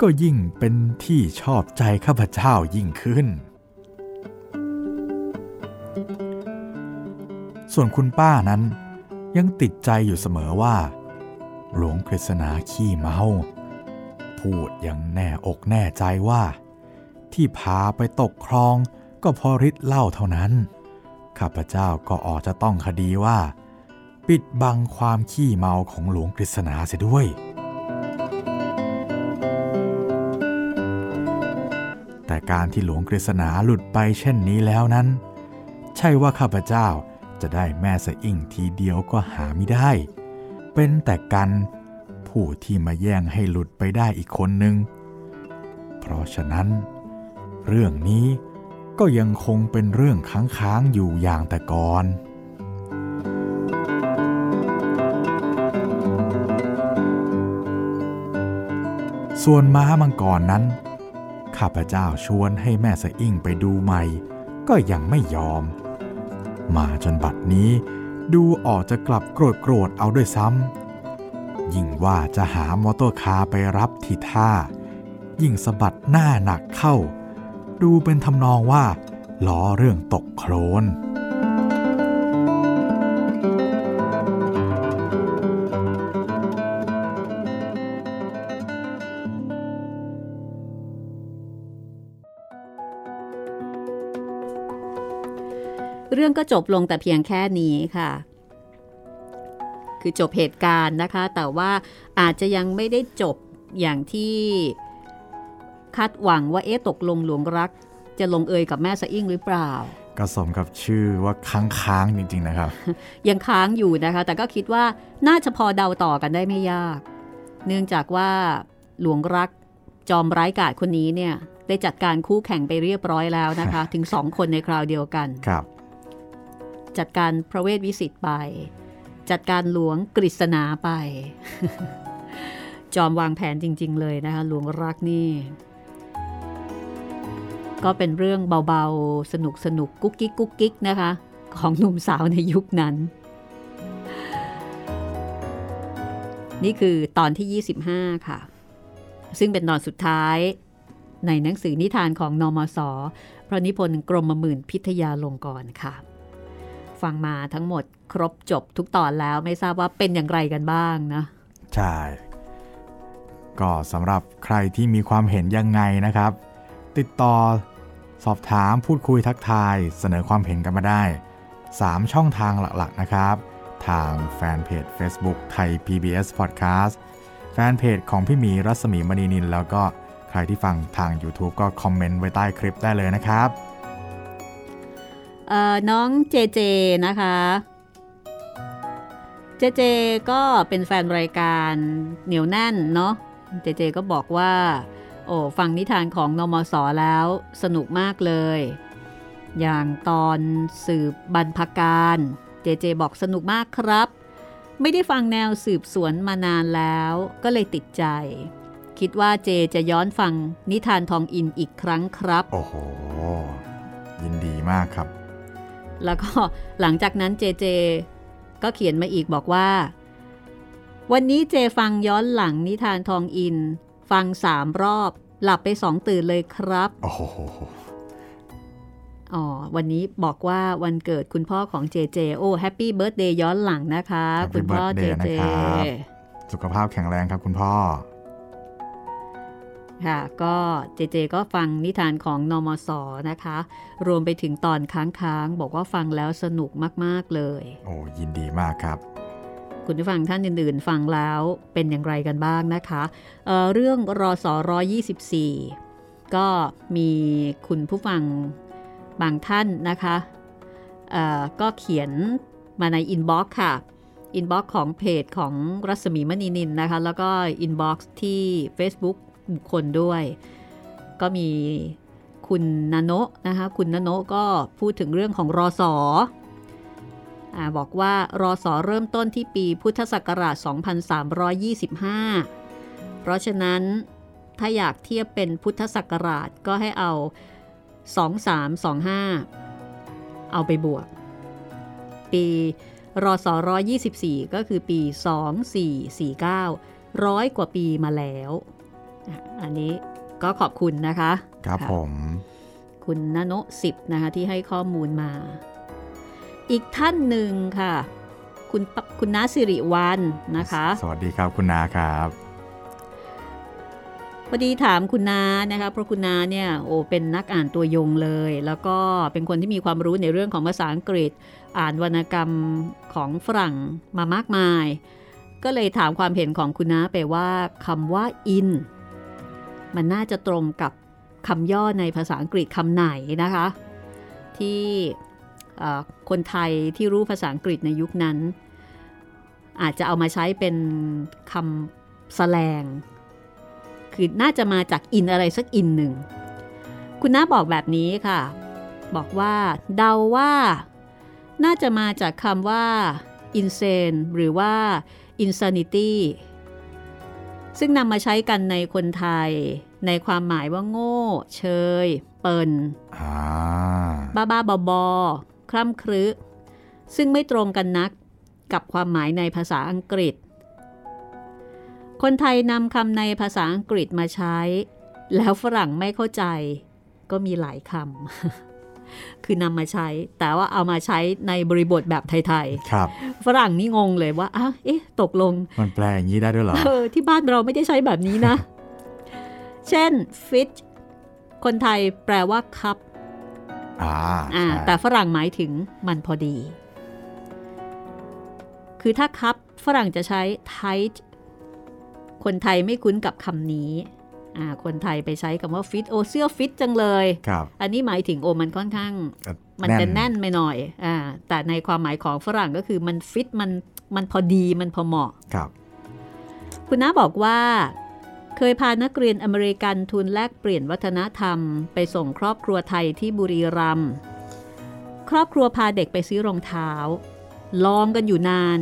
ก็ยิ่งเป็นที่ชอบใจข้าพเจ้ายิ่งขึ้น ส่วนคุณป้านั้นยังติดใจอยู่เสมอว่า หลวงกฤษณาขี้เมา พูดอย่างแน่อกแน่ใจว่า ที่พาไปตกคลองก็พอฤทธิ์เล่าเท่านั้น ข้าพเจ้าก็ออกจะต้องคดีว่า ปิดบังความขี้เมาของหลวงกฤษณาเสียด้วย แต่การที่หลวงกฤษณาหลุดไปเช่นนี้แล้วนั้น ใช่ว่าข้าพเจ้าจะได้แม่สะอิ่งทีเดียวก็หาไม่ได้ เป็นแต่กันผู้ที่มาแย่งให้หลุดไปได้อีกคนหนึ่ง เพราะฉะนั้น เรื่องนี้ก็ยังคงเป็นเรื่องค้างๆอยู่อย่างแต่ก่อนส่วนม้ามังกรนั้น ข้าพเจ้าชวนให้แม่สะอิ่งไปดูใหม่ ก็ยังไม่ยอม มาจนบัดนี้ดูออกจะกลับโกรธโกรธเอาด้วยซ้ำยิ่งว่าจะหา motor car ไปรับที่ท่า ยิ่งสะบัดหน้าหนักเข้า ดูเป็นทำนองว่าล้อเรื่องตกโคลน รื่องก็จบลงแต่เพียงแค่นี้ค่ะ คือจบเหตุการณ์นะคะ แต่ว่าอาจจะยังไม่ได้จบอย่างที่คาดหวังว่าเอ๊ะตกลงหลวงรัก จะลงเอยกับแม่สะอิ่งหรือเปล่าก็สมกับชื่อว่าค้างค้างจริง ๆ นะครับ ยังค้างอยู่นะคะ แต่ก็คิดว่าน่าจะพอเดาต่อกันได้ไม่ยาก เนื่องจากว่าหลวงรักจอมร้ายกาจคนนี้เนี่ย ได้จัดการคู่แข่งไปเรียบร้อยแล้วนะคะ ถึงสองคนในคราวเดียวกันครับ จัดการพระเวทวิสิตไป จัดการหลวงกฤษณาไป จอมวางแผนจริง ๆ เลยนะคะหลวงรักนี่ ก็เป็นเรื่องเบาๆ สนุกสนุกกุ๊กกิ๊กกุ๊กกิ๊กนะคะ ของหนุ่มสาวในยุคนั้น นี่คือตอนที่ 25 ค่ะ ซึ่งเป็นตอนสุดท้ายในหนังสือนิทานของนอมศพระนิพนธ์กรมหมื่นพิทยาลงกรค่ะ ฟังมาทั้งหมดครบจบทุกตอนแล้วไม่ทราบว่าเป็นอย่างไรกันบ้างนะใช่ก็สำหรับใครที่มีความเห็นยังไงนะครับ ติดต่อสอบถามพูดคุยทักทายเสนอความเห็นกันมาได้ 3 ช่องทางหลักๆนะครับ ทางแฟนเพจ Facebook ไทย PBS Podcast แฟนเพจของพี่หมีรัศมีมณีนิน แล้วก็ใครที่ฟังทาง YouTube ก็คอมเมนต์ไว้ใต้คลิปได้เลยนะครับ น้องเจเจนะคะ เจเจก็เป็นแฟนรายการเหนียวแน่นเนาะ เจเจก็บอกว่า โอ้ฟังนิทานของนมสแล้วสนุกมากเลย อย่างตอนสืบบรรพการ เจเจบอกสนุกมากครับ ไม่ได้ฟังแนวสืบสวนมานานแล้วก็เลยติดใจ คิดว่าเจจะย้อนฟังนิทานทองอินอีกครั้งครับ โอ้โหยินดีมากครับ แล้วก็หลังจากนั้นเจเจ ก็เขียนมาอีกบอกว่า วันนี้เจฟังย้อนหลังนิทานทองอิน ฟังสามรอบ หลับไปสองตื่นเลยครับโอ้โหอ๋อวันนี้บอกว่าวันเกิดคุณพ่อของเจเจโอ้แฮปปี้เบิร์ a เดย์ย้อนหลังนะคะ Happy คุณพ่อเจ birthday เจนะครับสุขภาพแข็งแรงครับคุณพ่อ ค่ะก็เจเจก็ฟังนิทานของนมสนะคะ รวมไปถึงตอนค้างๆ บอกว่าฟังแล้วสนุกมากๆเลย โอ้ยินดีมากครับ คุณผู้ฟังท่านอื่นๆ ฟังแล้วเป็นอย่างไรกันบ้างนะคะเเรื่องรอสอ124ก็มีคุณผู้ฟังบางท่านนะคะเก็เขียนมาใน inbox ค่ะ inbox ของเพจของรัศมีมณีนินนะคะ แล้วก็ inbox ที่ Facebook บุคคลด้วย ก็มีคุณนโนะนะคะคุณนโนะก็พูดถึงเรื่องของรอสออบอกว่ารอสอเริ่มต้นที่ปีพุทธศักราช 2325 เพราะฉะนั้นถ้าอยากเทียบเป็นพุทธศักราชก็ให้เอา 2325 เอาไปบวก ปีรอสอ124 ก็คือปี 2449 ร้อยกว่าปีมาแล้ว อันนี้ก็ขอบคุณนะคะ ครับะผม คุณนโนะสิบนะคะที่ให้ข้อมูลมา อีกท่านหนึ่งค่ะ คุณปคุณนาสิริวันนะคะ สวัสดีครับคุณนาครับพอดีถามคุณนานะคะเพราะคุณนาเนี่ยโอ้เป็นนักอ่านตัวยงเลย แล้วก็เป็นคนที่มีความรู้ในเรื่องของภาษาอังกฤษ อ่านวรรณกรรมของฝรั่งมามากมาย ก็เลยถามความเห็นของคุณนาไปว่าคำว่า in มันน่าจะตรงกับคำย่อในภาษาอังกฤษคำไหนนะคะ ที่คนไทยที่รู้ภาษาอังกฤษในยุคนั้น อาจจะเอามาใช้เป็นคำแสลง คือน่าจะมาจากอินอะไรสักอินหนึ่ง คุณน้าบอกแบบนี้ค่ะ บอกว่าเดาว่าน่าจะมาจากคำว่า insane หรือว่า insanity ซึ่งนำมาใช้กันในคนไทย ในความหมายว่าโง่ เชย เปิลอ่าบ้าบ้าบอบอคร่ำครึซึ่งไม่ตรงกันนักกับความหมายในภาษาอังกฤษ คนไทยนำคำในภาษาอังกฤษมาใช้ แล้วฝรั่งไม่เข้าใจ ก็มีหลายคำ คือนำมาใช้ แต่ว่าเอามาใช้ในบริบทแบบไทยครับๆฝรั่งนี่งงเลยว่าอ้าวเอ๊ะ ตกลง มันแปลอย่างนี้ได้ด้วยเหรอเออที่บ้านเราไม่ได้ใช้แบบนี้นะ เช่น fit คนไทยแปลว่าคับอ่าอ่าใช่แต่ฝรั่งหมายถึงมันพอดี คือถ้าคับฝรั่งจะใช้ tight คนไทยไม่คุ้นกับคำนี้อ่า คนไทยไปใช้คำว่า fit โอเสื้อฟิตจังเลยครับอันนี้หมายถึงโอมันค่อนข้าง มันจะแน่นไปหน่อยอ่าแต่ในความหมายของฝรั่งก็คือมันฟิตมันมันพอดีมันพอเหมาะครับคุณน้าบอกว่า เคยพานักเรียนอเมริกันทุนแลกเปลี่ยนวัฒนธรรม ไปส่งครอบครัวไทยที่บุรีรัมย์ครอบครัวพาเด็กไปซื้อรองเท้า ลองกันอยู่นาน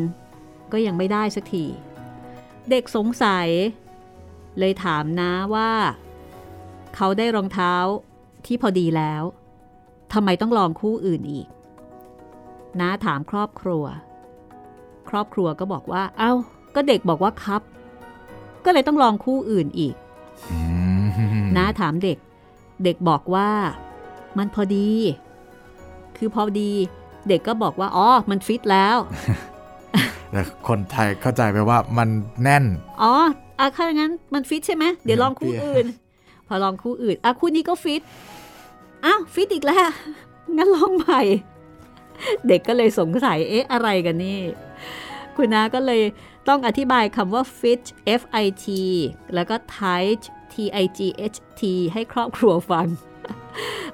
ก็ยังไม่ได้สักที เด็กสงสัย เลยถามน้าว่า เขาได้รองเท้าที่พอดีแล้วทำไมต้องลองคู่อื่นอีก น้าถามครอบครัว ครอบครัวก็บอกว่า เอา้า ก็เด็กบอกว่าครับ ก็เลยต้องลองคู่อื่นอีกอืมน้าถามเด็ก เด็กบอกว่า มันพอดี คือพอดี เด็กก็บอกว่า อ๋อ มันฟิตแล้วแต่คนไทยเข้าใจไปว่ามันแน่น อ๋อ อะถ้าอย่างนั้นมันฟิตใช่ไหมเดี๋ยวลองคู่เปลี่ยนอื่น พอลองคู่อื่นอะคู่นี้ก็ฟิตอ้าวฟิตอีกแล้วงั้นลองใหม่ เด็กก็เลยสงสัยเอ๊ะอะไรกันนี่ คุณน้าก็เลยต้องอธิบายคำว่า fit f i t แล้วก็ tight t i g h t ให้ครอบครัวฟัง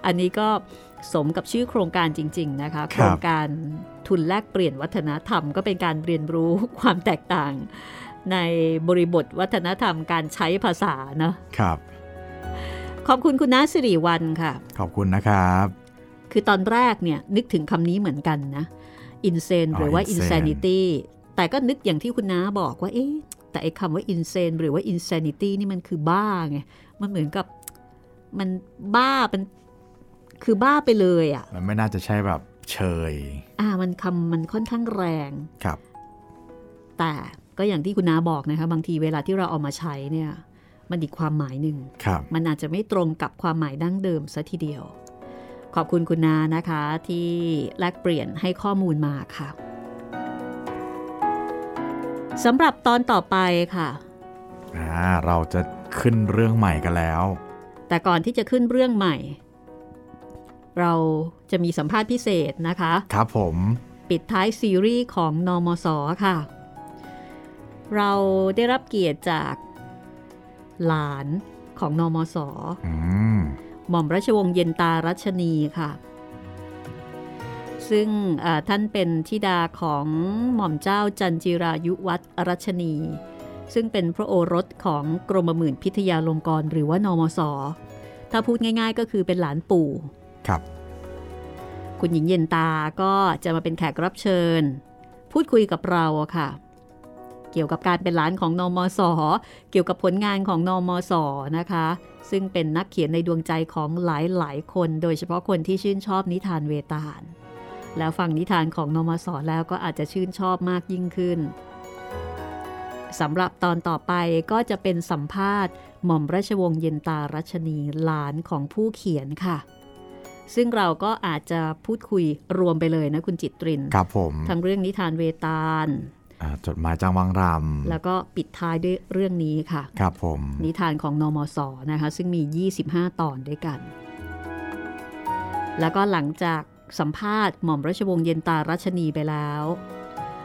อันนี้ก็สมกับชื่อโครงการจริง ๆ นะคะ โครงการทุนแลกเปลี่ยนวัฒนธรรมก็เป็นการเรียนรู้ความแตกต่าง ในบริบทวัฒนธรรมการใช้ภาษาเนอะครับ ขอบคุณคุณน้าสิริวัลค่ะ ขอบคุณนะครับ คือตอนแรกเนี่ยนึกถึงคำนี้เหมือนกันนะ insane อ๋อหรือว่า insane insanity แต่ก็นึกอย่างที่คุณน้าบอกว่าเอ๊ะแต่ไอ้คำว่า insane หรือว่า insanity นี่มันคือบ้าไง มันเหมือนกับมันบ้าเป็นคือบ้าไปเลยอะ่ะ มันไม่น่าจะใช่แบบเชย อ่า มันคำมันค่อนข้างแรง ครับ แต่ ก็อย่างที่คุณน้าบอกนะคะบางทีเวลาที่เราเอามาใช้เนี่ยมันอีกความหมายหนึ่งครับมันอาจจะไม่ตรงกับความหมายดั้งเดิมซะทีเดียว ขอบคุณคุณนานะคะที่แลกเปลี่ยนให้ข้อมูลมาค่ะสำหรับตอนต่อไปค่ะอ่าเราจะขึ้นเรื่องใหม่กันแล้ว แต่ก่อนที่จะขึ้นเรื่องใหม่ เราจะมีสัมภาษณ์พิเศษนะคะ ครับผม ปิดท้ายซีรีส์ของนอมศค่ะ เราได้รับเกียรติจากหลานของนอมศอืมหม่อมราชวงศ์เย็นตารัชนีค่ะ ซึ่งอ่าท่านเป็นธิดาของหม่อมเจ้าจันจิรายุวัฒน์รัชนี ซึ่งเป็นพระโอรสของกรมหมื่นพิทยาลงกรณ์หรือว่านมศถ้าพูดง่าย ๆ ก็คือเป็นหลานปู่ ครับ คุณหญิงเย็นตาก็จะมาเป็นแขกรับเชิญ พูดคุยกับเราอะค่ะ เกี่ยวกับการเป็นหลานของนมศเกี่ยวกับผลงานของนมศนะคะ ซึ่งเป็นนักเขียนในดวงใจของหลายๆ คน โดยเฉพาะคนที่ชื่นชอบนิทานเวตาล แล้วฟังนิทานของนมศแล้วก็อาจจะชื่นชอบมากยิ่งขึ้นสำหรับตอนต่อไปก็จะเป็นสัมภาษณ์ หม่อมราชวงศ์เย็นตารัชนีหลานของผู้เขียนค่ะ ซึ่งเราก็อาจจะพูดคุยรวมไปเลยนะคุณจิตริน ครับผม ทั้งเรื่องนิทานเวตาลอ่า จดหมายจางวังรแล้วก็ปิดท้ายด้วยเรื่องนี้ค่ะำครับผม นิทานของนมศนะคะ ซึ่งมี 25 ตอนด้วยกัน แล้วก็หลังจากสัมภาษณ์หม่อมราชวงศ์เย็นตารัชนีไปแล้ว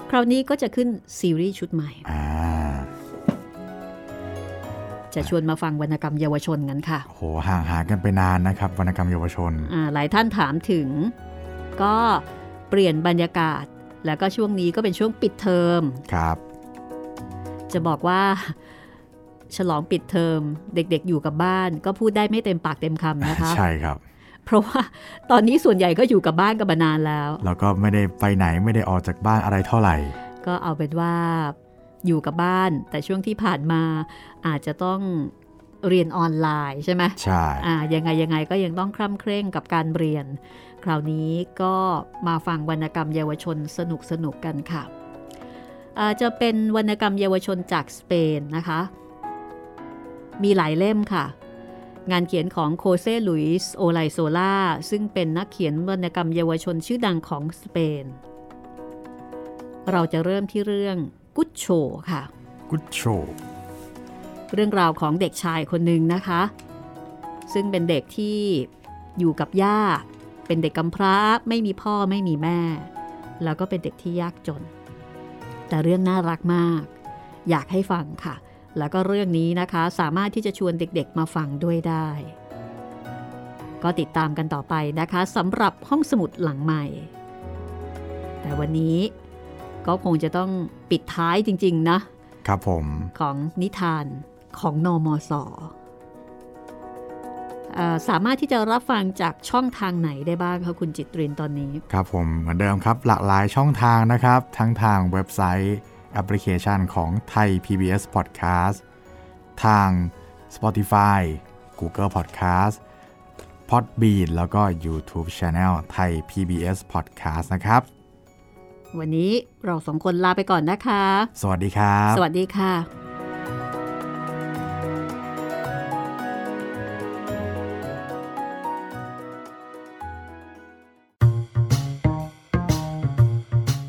คราวนี้ก็จะขึ้นซีรีส์ชุดใหม่อ่าจะชวนมาฟังวรรณกรรมเยาวชนกันค่ะ โห ห่างหายกันไปนานนะครับ วรรณกรรมเยาวชนอ่าหลายท่านถามถึง ก็เปลี่ยนบรรยากาศ แล้วก็ช่วงนี้ก็เป็นช่วงปิดเทอมครับ จะบอกว่าฉลองปิดเทอมเด็กๆอยู่กับบ้าน ก็พูดได้ไม่เต็มปากเต็มคำนะคะใช่ครับ เพราะว่าตอนนี้ส่วนใหญ่ก็อยู่กับบ้านกันมานานแล้ว แล้วก็ไม่ได้ไปไหนไม่ได้ออกจากบ้านอะไรเท่าไหร่ ก็เอาเป็นว่าอยู่กับบ้าน แต่ช่วงที่ผ่านมาอาจจะต้องเรียนออนไลน์ใช่ไหมใช่อ่ายังไงยังไงก็ยังต้องคร่ำเคร่งกับการเรียน คราวนี้ก็มาฟังวรรณกรรมเยาวชนสนุกสนุกๆกันค่ะอ่าจะเป็นวรรณกรรมเยาวชนจากสเปนนะคะ มีหลายเล่มค่ะ งานเขียนของโคเซลุยส์โอไลโซล่าซึ่งเป็นนักเขียนวรรณกรรมเยาวชนชื่อดังของสเปน เราจะเริ่มที่เรื่องกุชโชค่ะ กุดโช เรื่องราวของเด็กชายคนหนึ่งนะคะ ซึ่งเป็นเด็กที่อยู่กับย่า เป็นเด็กกำพร้าไม่มีพ่อไม่มีแม่ แล้วก็เป็นเด็กที่ยากจน แต่เรื่องน่ารักมาก อยากให้ฟังค่ะ แล้วก็เรื่องนี้นะคะสามารถที่จะชวนเด็กๆมาฟังด้วยได้ ก็ติดตามกันต่อไปนะคะสำหรับห้องสมุดหลังใหม่ แต่วันนี้ก็คงจะต้องปิดท้ายจริง ๆ นะ ครับผมของนิทานของนอมศเอ่อ สามารถที่จะรับฟังจากช่องทางไหนได้บ้างคะคุณจิตรินตอนนี้ ครับผมเหมือนเดิมครับ หลากหลายช่องทางนะครับ ทั้งทางเว็บไซต์แอปพลิเคชันของไทย PBS Podcast ทาง Spotify Google Podcast Podbean แล้วก็ YouTube Channel ไทย PBS Podcast นะครับ วันนี้เราสองคนลาไปก่อนนะคะ สวัสดีครับ สวัสดีค่ะ